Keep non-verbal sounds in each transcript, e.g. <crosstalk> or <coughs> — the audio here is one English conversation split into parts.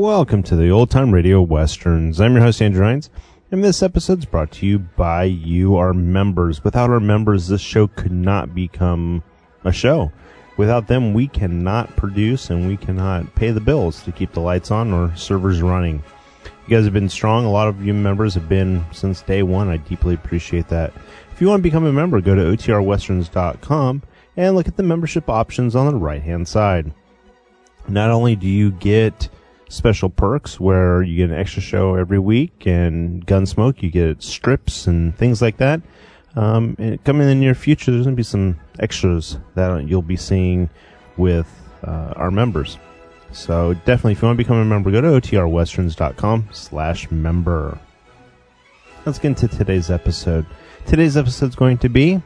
welcome to the Old Time Radio Westerns. I'm your host, Andrew Hines, and this episode is brought to you by you, our members. Without our members, this show could not become a show. Without them, we cannot produce and we cannot pay the bills to keep the lights on or servers running. You guys have been strong. A lot of you members have been since day one. I deeply appreciate that. If you want to become a member, go to otrwesterns.com and look at the membership options on the right hand side. Not only do you get special perks where you get an extra show every week and Gunsmoke, you get strips and things like that. Um, and coming in the near future, there's going to be some extras that you'll be seeing with uh, our members. So definitely, if you want to become a member, go to otrwesterns.com slash member. Let's get into today's episode. Today's episode is going to be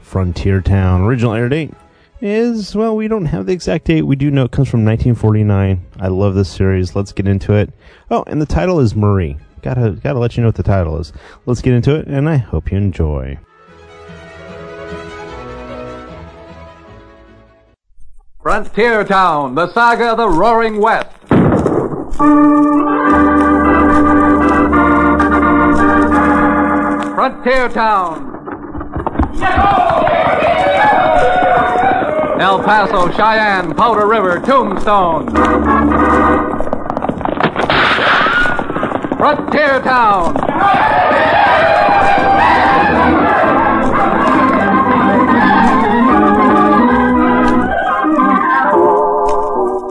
Frontier Town. Original air date is, well, we don't have the exact date. We do know it comes from 1949. I love this series. Let's get into it. Oh, and the title is Marie. Gotta, gotta let you know what the title is. Let's get into it, and I hope you enjoy. Frontier Town, the saga of the Roaring West. Frontier Town. El Paso, Cheyenne, Powder River, Tombstone. Frontier Town.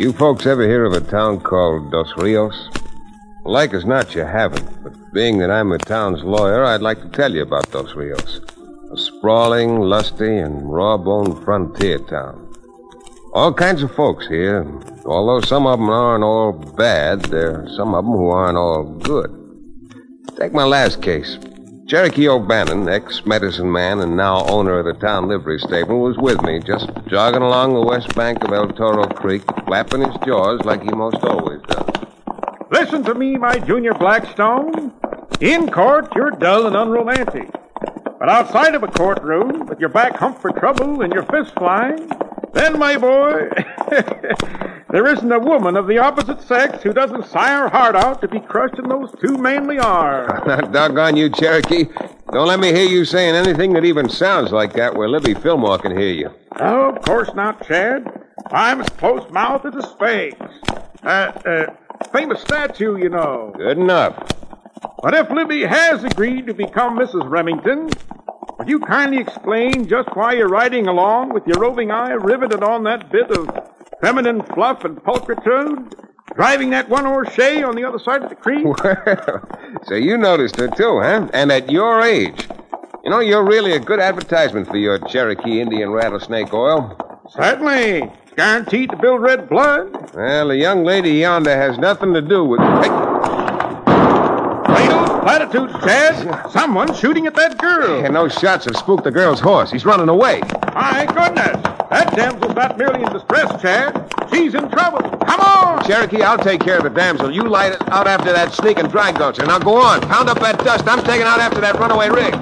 You folks ever hear of a town called Dos Rios? Like as not, you haven't. But being that I'm the town's lawyer, I'd like to tell you about Dos Rios. A sprawling, lusty, and raw-boned frontier town. All kinds of folks here. Although some of them aren't all bad, there are some of them who aren't all good. Take my last case. Cherokee O'Bannon, ex-medicine man and now owner of the town livery stable, was with me, just jogging along the west bank of El Toro Creek, flapping his jaws like he most always does. Listen to me, my junior Blackstone. In court, you're dull and unromantic. But outside of a courtroom, with your back humped for trouble and your fists flying, then, my boy, <laughs> there isn't a woman of the opposite sex who doesn't sigh her heart out to be crushed in those two manly arms. <laughs> Doggone you, Cherokee. Don't let me hear you saying anything that even sounds like that where Libby Fillmore can hear you. Oh, of course not, Chad. I'm as close mouthed as a sphinx. Uh, uh, famous statue, you know. Good enough. But if Libby has agreed to become Mrs. Remington, would you kindly explain just why you're riding along with your roving eye riveted on that bit of feminine fluff and pulchritude, driving that one-horse shay on the other side of the creek? <laughs> Well, so you noticed her too, huh? And at your age. You know, you're really a good advertisement for your Cherokee Indian rattlesnake oil. Certainly. Guaranteed to build red blood. Well, the young lady yonder has nothing to do with. Hey, platitudes, Chad. Someone's shooting at that girl. and those shots have spooked the girl's horse. He's running away. My goodness. That damsel's not merely in distress, Chad. She's in trouble. Come on. Cherokee, I'll take care of the damsel. You light it out after that sneaking drag gulcher. Now go on. Pound up that dust. I'm taking out after that runaway rig.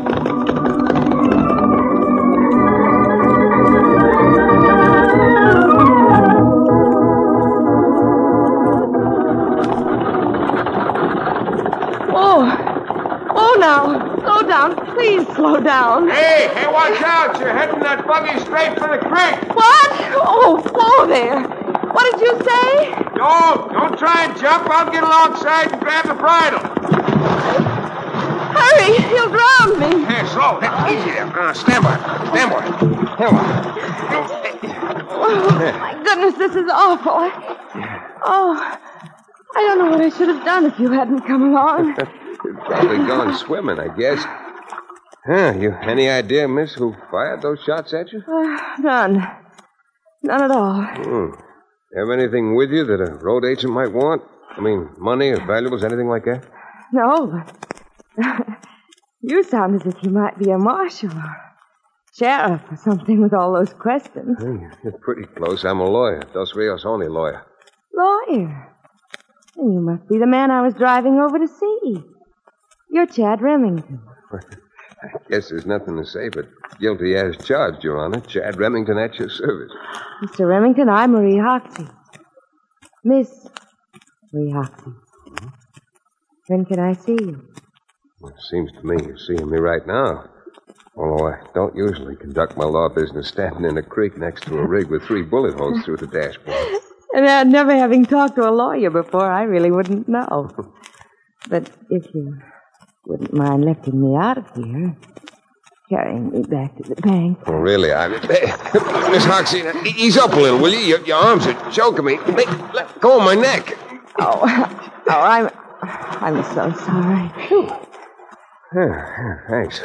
Oh, now, slow down. Please slow down. Hey, hey, watch out. You're heading that buggy straight for the creek. What? Oh, whoa there. What did you say? Don't! Don't try and jump. I'll get alongside and grab the bridle. Hurry, he'll drown me. Here, slow. Easy there. Uh, stand by. Stand by. Here we Oh, my goodness, this is awful. I- Oh, I don't know what I should have done if you hadn't come along. Probably gone swimming, I guess. Huh, you any idea, miss, who fired those shots at you? Uh, none. None at all. Hmm. Have anything with you that a road agent might want? I mean, money or valuables, anything like that? No, <laughs> you sound as if you might be a marshal or sheriff or something with all those questions. Hmm, You're pretty close. I'm a lawyer. Dos Rios' only lawyer. Lawyer. Then you must be the man I was driving over to see. You're Chad Remington. I guess there's nothing to say but guilty as charged, Your Honor. Chad Remington at your service. Mr. Remington, I'm Marie Hoxie. Miss Marie Hoxie. When can I see you? Well, it seems to me you're seeing me right now. Although I don't usually conduct my law business standing in a creek next to a rig with three bullet holes through the dashboard. And uh, never having talked to a lawyer before, I really wouldn't know. But if you wouldn't mind lifting me out of here, carrying me back to the bank. Oh, really? I... <laughs> Miss Hoxie, ease up a little, will you? Your, your arms are choking me. Let, let go of my neck. Oh, <laughs> oh, I'm, I'm so sorry. Yeah, thanks.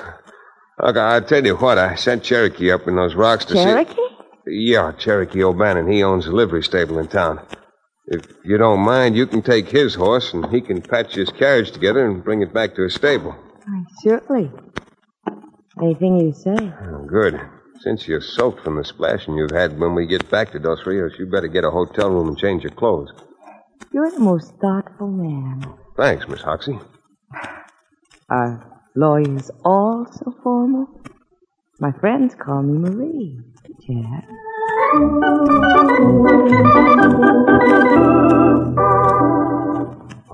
Look, I'll tell you what. I sent Cherokee up in those rocks to Cherokee? see... Cherokee? Yeah, Cherokee O'Bannon. He owns a livery stable in town. If you don't mind, you can take his horse, and he can patch his carriage together and bring it back to his stable. Why, surely. Anything you say. Oh, good. Since you're soaked from the splashing you've had when we get back to Dos Rios, you better get a hotel room and change your clothes. You're the most thoughtful man. Thanks, Miss Hoxie. Are lawyers all so formal? My friends call me Marie. Chad.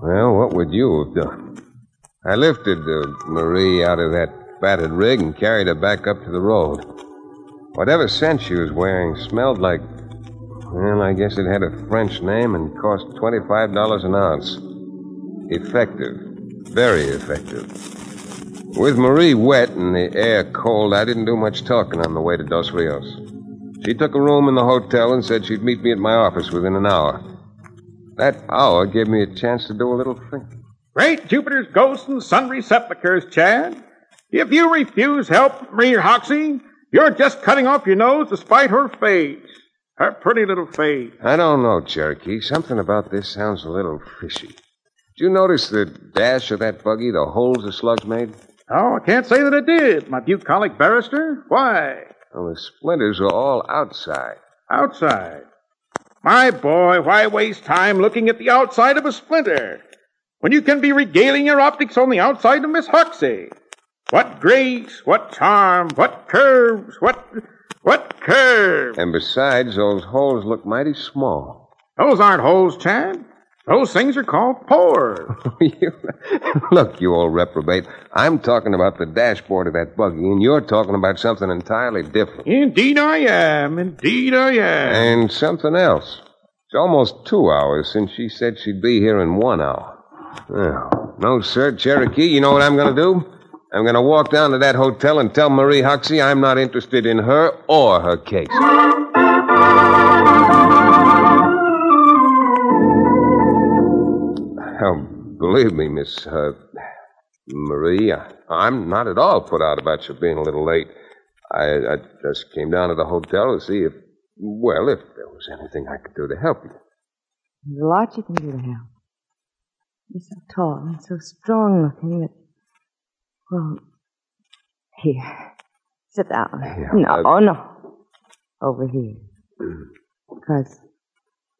Well, what would you have done? I lifted uh, Marie out of that battered rig and carried her back up to the road. Whatever scent she was wearing smelled like. Well, I guess it had a French name and cost $25 an ounce. Effective. Very effective. With Marie wet and the air cold, I didn't do much talking on the way to Dos Rios. She took a room in the hotel and said she'd meet me at my office within an hour. That hour gave me a chance to do a little thinking. Great Jupiter's ghosts and sundry sepulchres, Chad. If you refuse help, Marie Hoxie, you're just cutting off your nose to spite her face. Her pretty little face. I don't know, Cherokee. Something about this sounds a little fishy. Did you notice the dash of that buggy, the holes the slugs made? Oh, I can't say that I did, my bucolic barrister. Why? Well, the splinters are all outside. Outside. My boy, why waste time looking at the outside of a splinter when you can be regaling your optics on the outside of Miss Hoxie? What grace, what charm, what curves, what what curves. And besides, those holes look mighty small. Those aren't holes, Chad. Those things are called pores. <laughs> Look, you old reprobate. I'm talking about the dashboard of that buggy, and you're talking about something entirely different. Indeed I am. Indeed I am. And something else. It's almost two hours since she said she'd be here in one hour. Well, no, sir, Cherokee. You know what I'm going to do? I'm going to walk down to that hotel and tell Marie Hoxie I'm not interested in her or her case. Believe me, Miss uh, Marie, I, I'm not at all put out about you being a little late. I, I just came down to the hotel to see if, well, if there was anything I could do to help you. There's a lot you can do to help. You're so tall and so strong looking that. Well, here. Sit down. Yeah, no, I- no. Over here. <clears throat> Because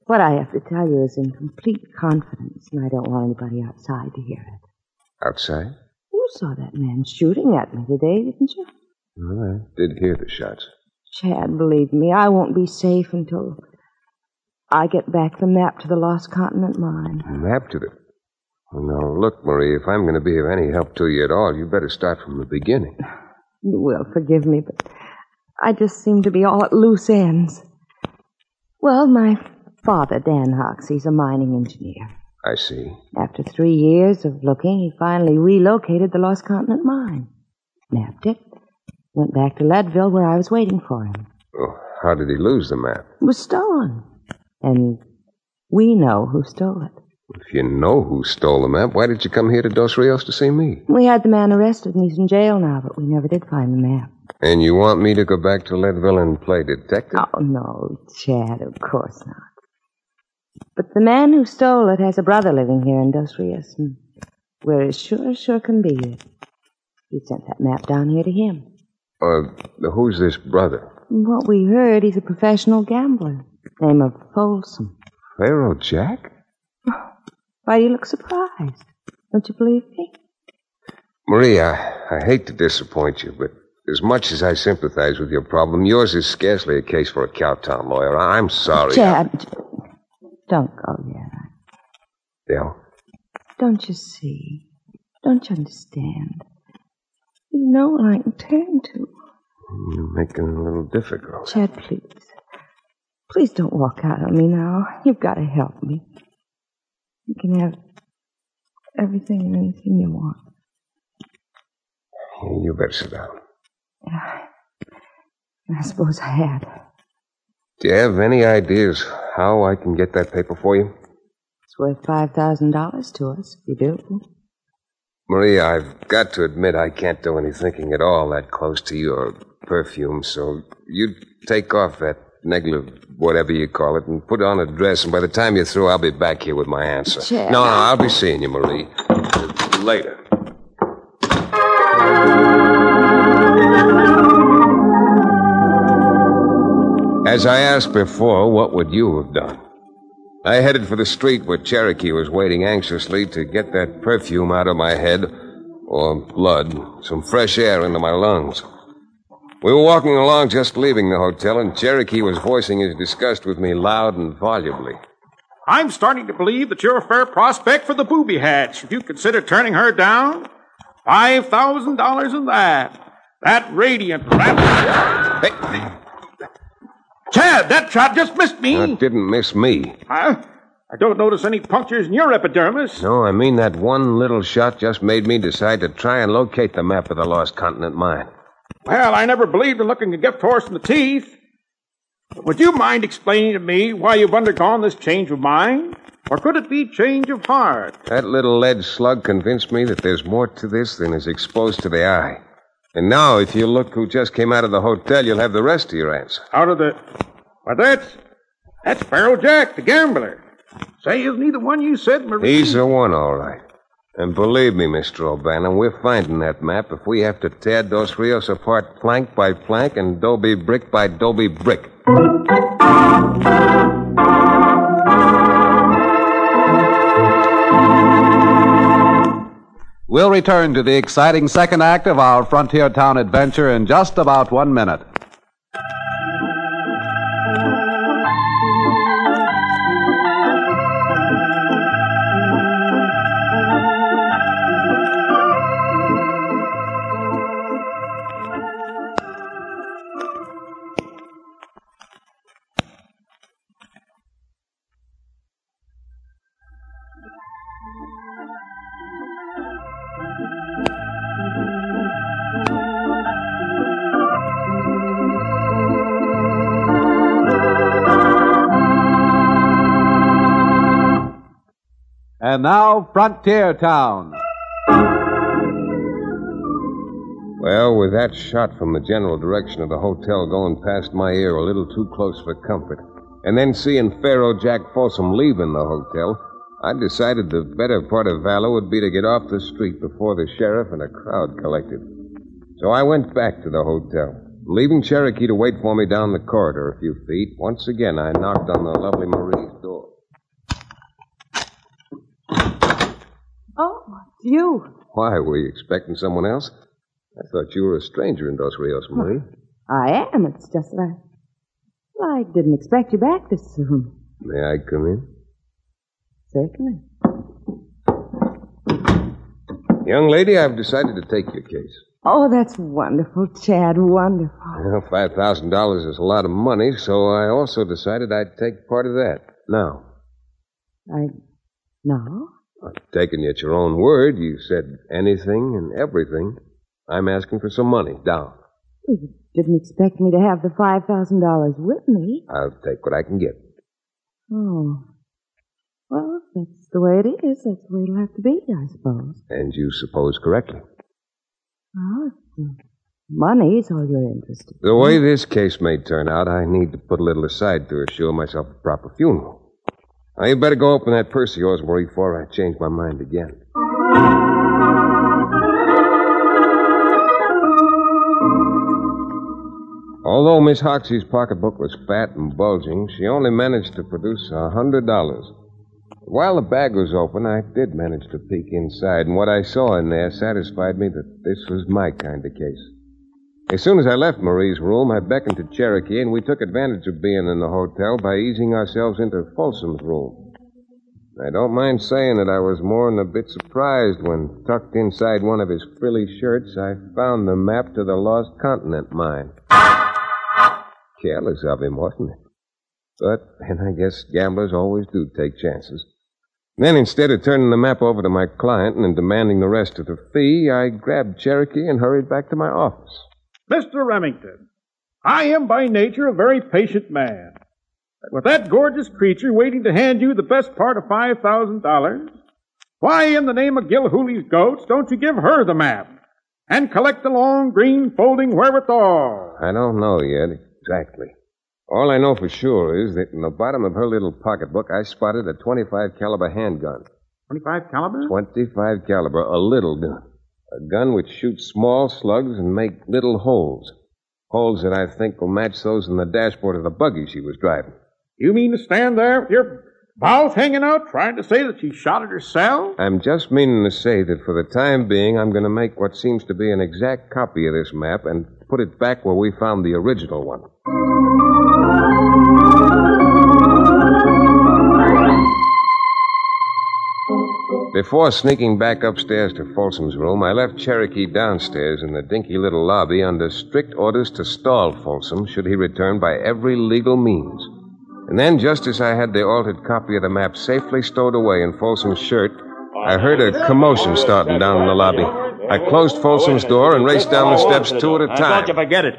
what I have to tell you is in complete confidence, and I don't want anybody outside to hear it. Outside? You saw that man shooting at me today, didn't you? Well, I did hear the shots. Chad, believe me, I won't be safe until I get back the map to the Lost Continent mine. Map to the. Well, now, look, Marie, if I'm going to be of any help to you at all, you better start from the beginning. You will forgive me, but I just seem to be all at loose ends. Well, my father, Dan Hoxie's a mining engineer. I see. After three years of looking, he finally relocated the Lost Continent mine. Mapped it. Went back to Leadville where I was waiting for him. Oh, how did he lose the map? It was stolen. And we know who stole it. If you know who stole the map, why did you come here to Dos Rios to see me? We had the man arrested and he's in jail now, but we never did find the map. And you want me to go back to Leadville and play detective? Oh, no, Chad, of course not. But the man who stole it has a brother living here in Dos Rios, and we're as sure as sure can be that he sent that map down here to him. Uh, who's this brother? From what we heard, he's a professional gambler, name of Folsom. Faro Jack? Why do you look surprised? Don't you believe me? Marie, I, I hate to disappoint you, but as much as I sympathize with your problem, yours is scarcely a case for a cowtown lawyer. I- I'm sorry. Chad, don't go yet. Yeah? Don't you see? Don't you understand? There's no one I can turn to. You're making it a little difficult. Chad, please. Please don't walk out on me now. You've got to help me. You can have everything and anything you want. You better sit down. <sighs> I suppose I had. Do you have any ideas how I can get that paper for you? It's worth $5,000 to us, if you do. Marie, I've got to admit I can't do any thinking at all that close to your perfume, so you take off that negative, whatever you call it, and put on a dress, and by the time you're through, I'll be back here with my answer. Chad. No, no, I'll be seeing you, Marie. Later. As I asked before, what would you have done? I headed for the street where Cherokee was waiting anxiously to get that perfume out of my head, or blood, some fresh air into my lungs. We were walking along just leaving the hotel, and Cherokee was voicing his disgust with me loud and volubly. I'm starting to believe that you're a fair prospect for the booby hatch. If you consider turning her down, five thousand dollars in that. That radiant rat. Hey, Chad, that shot just missed me. that didn't miss me. Huh? I don't notice any punctures in your epidermis. No, I mean that one little shot just made me decide to try and locate the map of the Lost Continent mine. Well, I never believed in looking a gift horse in the teeth. But would you mind explaining to me why you've undergone this change of mind? Or could it be change of heart? That little lead slug convinced me that there's more to this than is exposed to the eye. And now, if you look who just came out of the hotel, you'll have the rest of your answer. Out of the. Why, that's. That's Faro Jack, the gambler. Say, isn't he the one you said, Marie? He's the one, all right. And believe me, Mr. O'Bannon, we're finding that map if we have to tear Dos Rios apart plank by plank and Dobie brick by Dobie brick. We'll return to the exciting second act of our Frontier Town adventure in just about one minute. And now, Frontier Town. Well, with that shot from the general direction of the hotel going past my ear a little too close for comfort, and then seeing Faro Jack Folsom leaving the hotel, I decided the better part of valor would be to get off the street before the sheriff and a crowd collected. So I went back to the hotel, leaving Cherokee to wait for me down the corridor a few feet. Once again, I knocked on the lovely Marie's door. Oh, it's you. Why, were you expecting someone else? I thought you were a stranger in Dos Rios, Marie. I am. It's just that I. Well, I didn't expect you back this soon. May I come in? Certainly. Young lady, I've decided to take your case. Oh, that's wonderful, Chad. Wonderful. Well, $5,000 is a lot of money, so I also decided I'd take part of that. now? I. No. I've taken you at your own word. You said anything and everything. I'm asking for some money down. Well, you didn't expect me to have the $5,000 with me. I'll take what I can get. Oh. Well, that's the way it is. That's the way it'll have to be, I suppose. And you suppose correctly. Well, money's all you're interested in. The way this case may turn out, I need to put a little aside to assure myself a proper funeral. Now, you better go open that purse of yours, Marie, before I change my mind again. Although Miss Hoxie's pocketbook was fat and bulging, she only managed to produce a hundred dollars. While the bag was open, I did manage to peek inside, and what I saw in there satisfied me that this was my kind of case. As soon as I left Marie's room, I beckoned to Cherokee, and we took advantage of being in the hotel by easing ourselves into Folsom's room. I don't mind saying that I was more than a bit surprised when, tucked inside one of his frilly shirts, I found the map to the Lost Continent mine. Careless of him, wasn't it? But then I guess gamblers always do take chances. Then, instead of turning the map over to my client and demanding the rest of the fee, I grabbed Cherokee and hurried back to my office. Mr. Remington, I am by nature a very patient man. But with that gorgeous creature waiting to hand you the best part of $5,000, why in the name of Gilhooly's goats don't you give her the map and collect the long green folding wherewithal? I don't know yet exactly. All I know for sure is that in the bottom of her little pocketbook, I spotted a 25 caliber handgun. 25 caliber? 25 caliber, a little gun. A gun which shoots small slugs and make little holes. Holes that I think will match those in the dashboard of the buggy she was driving. You mean to stand there with your mouth hanging out trying to say that she shot at herself? I'm just meaning to say that for the time being, I'm going to make what seems to be an exact copy of this map and put it back where we found the original one. Before sneaking back upstairs to Folsom's room, I left Cherokee downstairs in the dinky little lobby under strict orders to stall Folsom should he return by every legal means. And then, just as I had the altered copy of the map safely stowed away in Folsom's shirt, I heard a commotion starting down in the lobby. I closed Folsom's door and raced down the steps two at a I thought you time. forget it.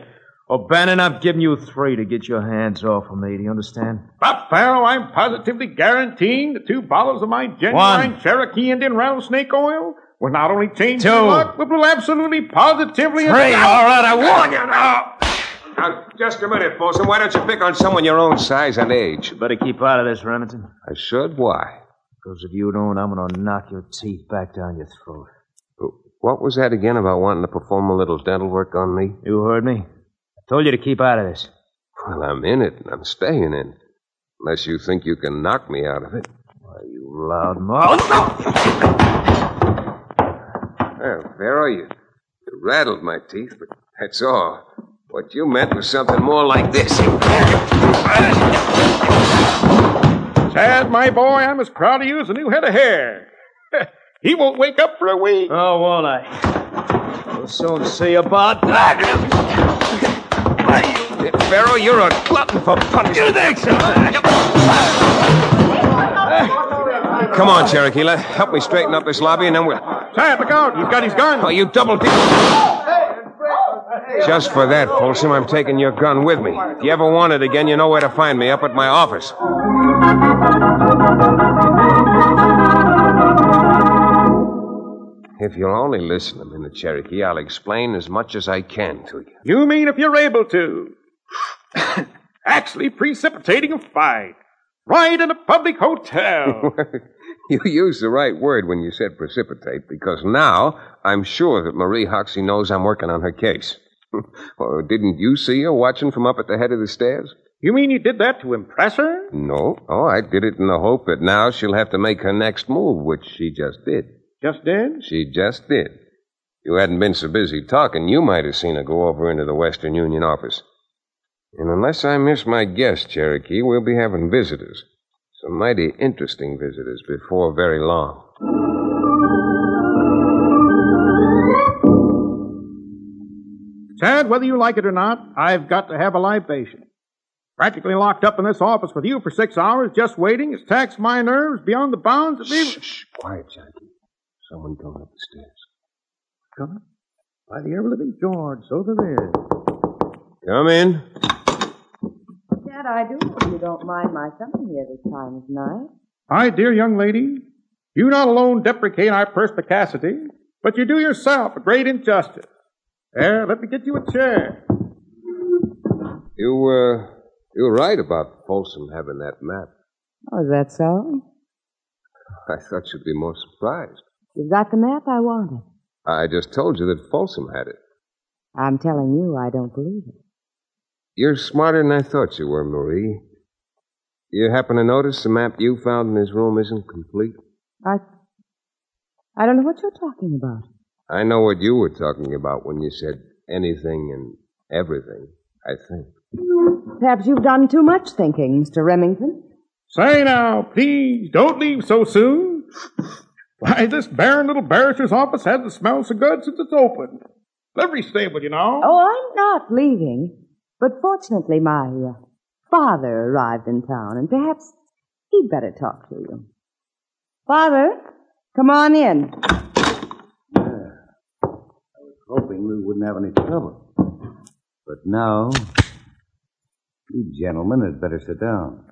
Oh, O'Bannon, I've given you three to get your hands off of me. Do you understand? Bob Farrow, I'm positively guaranteeing the two bottles of my genuine One. Cherokee Indian rattlesnake oil will not only change Two. your luck, but will absolutely positively... Three. All right, I warn you now. Now, just a minute, Folsom. Why don't you pick on someone your own size and age? Better keep out of this, Remington. I should. Why? Because if you don't, I'm going to knock your teeth back down your throat. What was that again about wanting to perform a little dental work on me? You heard me? I told you to keep out of this. Well, I'm in it, and I'm staying in it. Unless you think you can knock me out of it. Why, you loud mouth. Oh, well, Faro, you, you rattled my teeth, but that's all. What you meant was something more like this. Chad, my boy, I'm as proud of you as a new head of hair. <laughs> he won't wake up for a week. Oh, won't I? We'll soon see about that. Faro, you're a glutton for punishment. You think so? <laughs> Come on, Cherokee. Let, help me straighten up this lobby, and then we'll. Chad, look out. He's got his gun. Oh, you double dip. Just for that, Folsom, I'm taking your gun with me. If you ever want it again, you know where to find me up at my office. If you'll only listen a minute, Cherokee, I'll explain as much as I can to you. You mean if you're able to? <coughs> Actually precipitating a fight. Right in a public hotel. <laughs> you used the right word when you said precipitate, because now I'm sure that Marie Hoxie knows I'm working on her case. <laughs> oh, didn't you see her watching from up at the head of the stairs? you mean you did that to impress her? No. Oh, I did it in the hope that now she'll have to make her next move, which she just did. Just did? She just did. You hadn't been so busy talking, you might have seen her go over into the Western Union office. And unless I miss my guess, Cherokee, we'll be having visitors. Some mighty interesting visitors before very long. Chad, whether you like it or not, I've got to have a libation. Practically locked up in this office with you for six hours, just waiting, has taxed my nerves beyond the bounds of even. Shh, quiet, Jackie. Someone coming up the stairs. Coming? By the ever living George, so there is. Come in. Dad, I do hope you don't mind my coming here this time of night. My dear young lady, you not alone deprecate our perspicacity, but you do yourself a great injustice. There, let me get you a chair. You, uh, you were right about Folsom having that map. Oh, is that so? I thought you'd be more surprised. You've got the map I wanted. I just told you that Folsom had it. I'm telling you, I don't believe it. You're smarter than I thought you were, Marie. You happen to notice the map you found in his room isn't complete? I. I don't know what you're talking about. I know what you were talking about when you said anything and everything, I think. Perhaps you've done too much thinking, Mr. Remington. Say now, please, don't leave so soon. Why, this barren little barrister's office hasn't smelled so good since it's opened. Livery stable, you know. Oh, I'm not leaving. But fortunately, my uh, father arrived in town, and perhaps he'd better talk to you. Father, come on in. Yeah. I was hoping we wouldn't have any trouble. But now, you gentlemen had better sit down.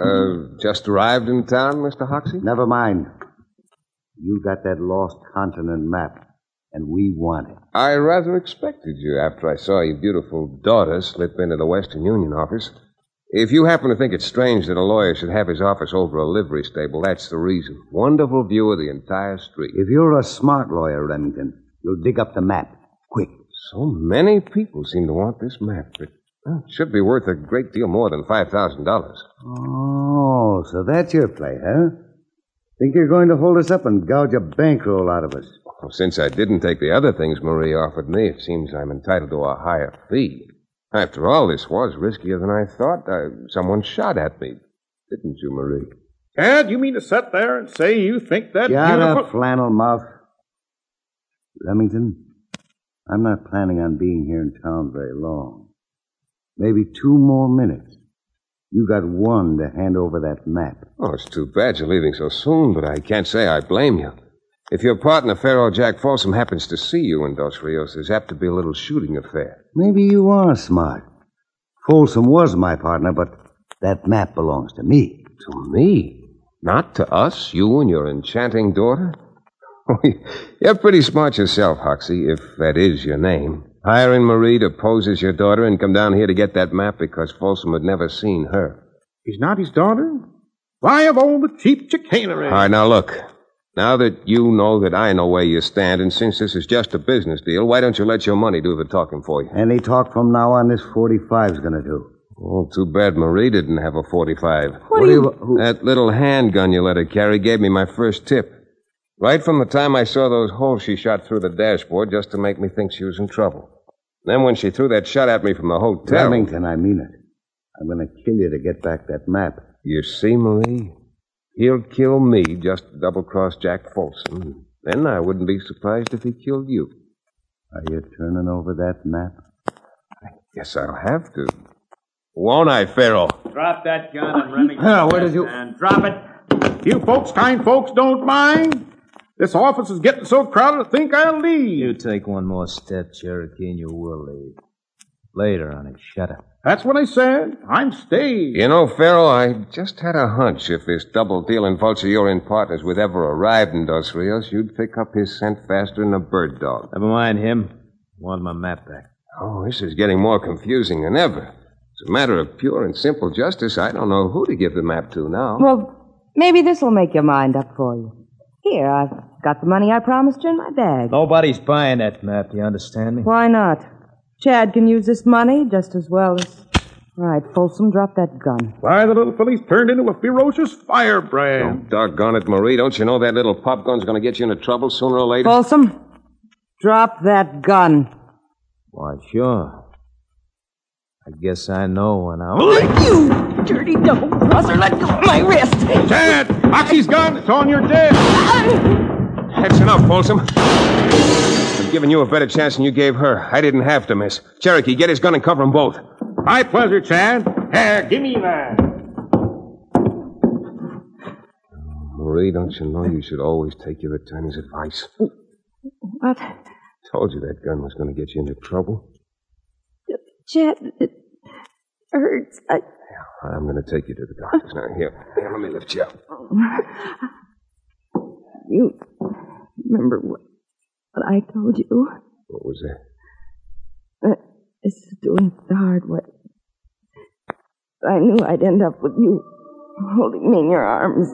Uh, just arrived in town, Mr. Hoxie? Never mind. You got that lost continent map, and we want it. I rather expected you after I saw your beautiful daughter slip into the Western Union office. If you happen to think it's strange that a lawyer should have his office over a livery stable, that's the reason. Wonderful view of the entire street. If you're a smart lawyer, Remington, you'll dig up the map. Quick. So many people seem to want this map. It it should be worth a great deal more than $5,000. Oh, so that's your play, huh? Think you're going to hold us up and gouge a bankroll out of us? Well, since I didn't take the other things Marie offered me, it seems I'm entitled to a higher fee. After all, this was riskier than I thought. Uh, someone shot at me, didn't you, Marie? Dad, you mean to sit there and say you think that Shut beautiful... up, flannel mouth. Remington, I'm not planning on being here in town very long. Maybe two more minutes. You got one to hand over that map. Oh, it's too bad you're leaving so soon, but I can't say I blame you. If your partner, Faro Jack Folsom, happens to see you in Dos Rios, there's apt to be a little shooting affair. Maybe you are smart. Folsom was my partner, but that map belongs to me. To me? Not to us, you and your enchanting daughter? <laughs> Oh, you're pretty smart yourself, Hoxie, if that is your name. Hiring Marie to pose as your daughter and come down here to get that map because Folsom had never seen her. He's not his daughter? Why of all the cheap chicanery? All right, now look. Now that you know that I know where you stand, and since this is just a business deal, why don't you let your money do the talking for you? Any talk from now on, this 45's gonna do. Oh, too bad Marie didn't have a 45. What, do you... who- That little handgun you let her carry gave me my first tip. Right from the time I saw those holes she shot through the dashboard just to make me think she was in trouble. Then when she threw that shot at me from the hotel. Remington, I mean it. I'm gonna kill you to get back that map. You see, Marie? He'll kill me just to double cross Jack Folsom. Then I wouldn't be surprised if he killed you. Are you turning over that map? I guess I'll have to. Won't I, Faro? Drop that gun and Remington. <laughs> Ah, where did you- And drop it. You folks, kind folks, don't mind. This office is getting so crowded I think I'll leave. You take one more step, Cherokee, and you will leave. Later, honey. Shut up. That's what I said. I'm staying. You know, Faro, I just had a hunch if this double dealing vulture you're in partners with ever arrived in Dos Rios, you'd pick up his scent faster than a bird dog. Never mind him. Want my map back. Oh, this is getting more confusing than ever. It's a matter of pure and simple justice. I don't know who to give the map to now. Well, maybe this will make your mind up for you. Here, I've got the money I promised you in my bag. Nobody's buying that map, do you understand me? Why not? Chad can use this money just as well as. All right, Folsom, drop that gun. Why, the little filly's turned into a ferocious firebrand. Doggone it, Marie. Don't you know that little pop gun's going to get you into trouble sooner or later? Folsom, drop that gun. Why, sure. I guess I know when I'm. You dirty double crosser, let go of my wrist. Chad, Hoxie's gun. It's on your desk. Uh-uh. That's enough, Folsom. The giving you a better chance than you gave her. I didn't have to miss. Cherokee, get his gun and cover them both. My pleasure, Chad. Here, give me that. Marie, don't you know you should always take your attorney's advice? What? Told you that gun was going to get you into trouble. Chet, it hurts. I, I'm going to take you to the doctor's now. Here, here, let me lift you up. you remember what, what I told you? What was that? That this is doing the hard way. I knew I'd end up with you holding me in your arms.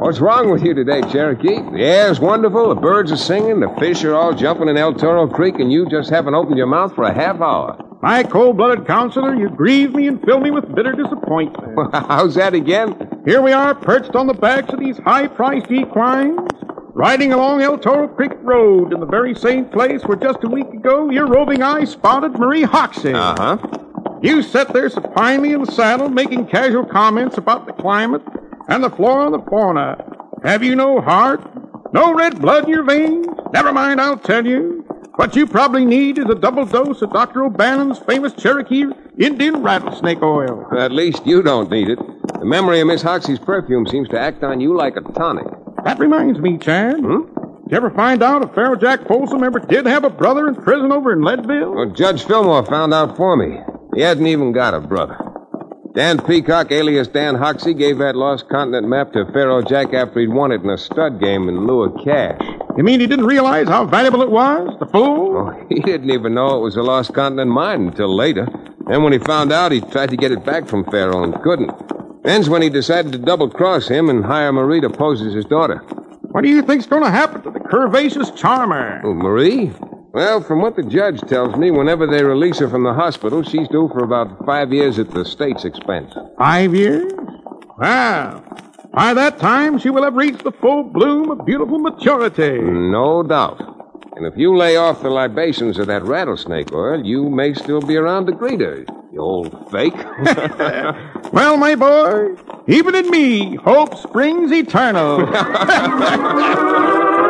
What's wrong with you today, Cherokee? The air's wonderful, the birds are singing, the fish are all jumping in El Toro Creek, and you just haven't opened your mouth for a half hour. My cold-blooded counselor, you grieve me and fill me with bitter disappointment. <laughs> How's that again? Here we are, perched on the backs of these high-priced equines, riding along El Toro Creek Road in the very same place where just a week ago your roving eye spotted Marie Hoxie. Uh-huh. You sat there supinely in the saddle, making casual comments about the climate and the flora and the fauna. Have you no heart? No red blood in your veins? Never mind, I'll tell you. What you probably need is a double dose of Dr. O'Bannon's famous Cherokee Indian rattlesnake oil. At least you don't need it. The memory of Miss Hoxie's perfume seems to act on you like a tonic. That reminds me, Chad. Hmm? Did you ever find out if Faro Jack Folsom ever did have a brother in prison over in Leadville? Well, Judge Fillmore found out for me. He hasn't even got a brother. Dan Peacock, alias Dan Hoxie, gave that lost continent map to Faro Jack after he'd won it in a stud game in lieu of cash. You mean he didn't realize how valuable it was? The fool? Oh, <laughs> he didn't even know it was a lost continent mine until later. Then when he found out, he tried to get it back from Faro and couldn't. Then's when he decided to double cross him and hire Marie to pose as his daughter. What do you think's going to happen to the curvaceous charmer? Oh, Marie? Well, from what the judge tells me, whenever they release her from the hospital, she's due for about five years at the state's expense. Five years? Well, by that time she will have reached the full bloom of beautiful maturity. No doubt. And if you lay off the libations of that rattlesnake oil, you may still be around to greet her, you old fake. <laughs> Well, my boy, even in me, hope springs eternal. <laughs>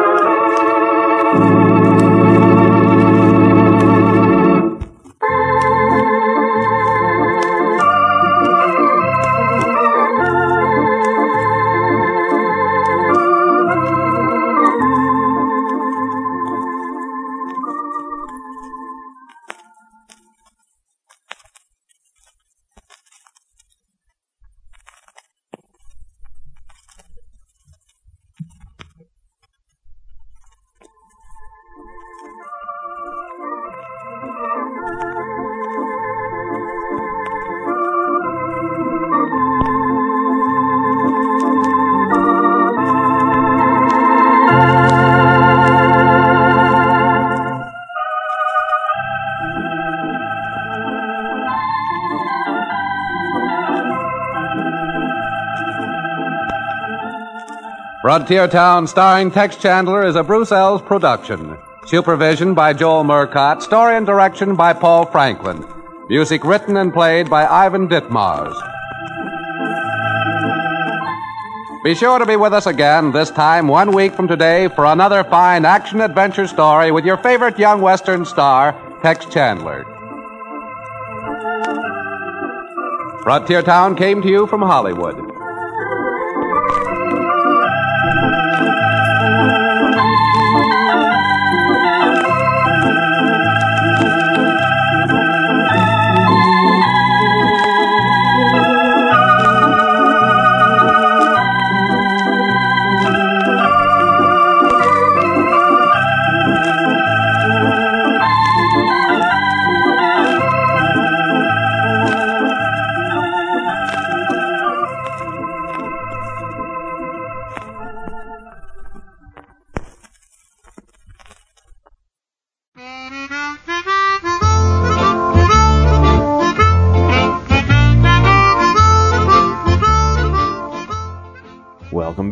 Frontier Town, starring Tex Chandler, is a Bruce Eells production. Supervision by Joel Murcott. Story and direction by Paul Franklin. Music written and played by Ivan Ditmars. Be sure to be with us again, this time one week from today, for another fine action adventure story with your favorite young Western star, Tex Chandler. Frontier Town came to you from Hollywood.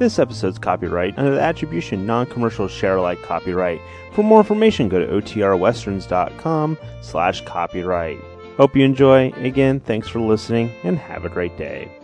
This episode's copyright under the attribution non-commercial share alike copyright. For more information, go to otrwesterns.com slash copyright. Hope you enjoy. Again, thanks for listening and have a great day.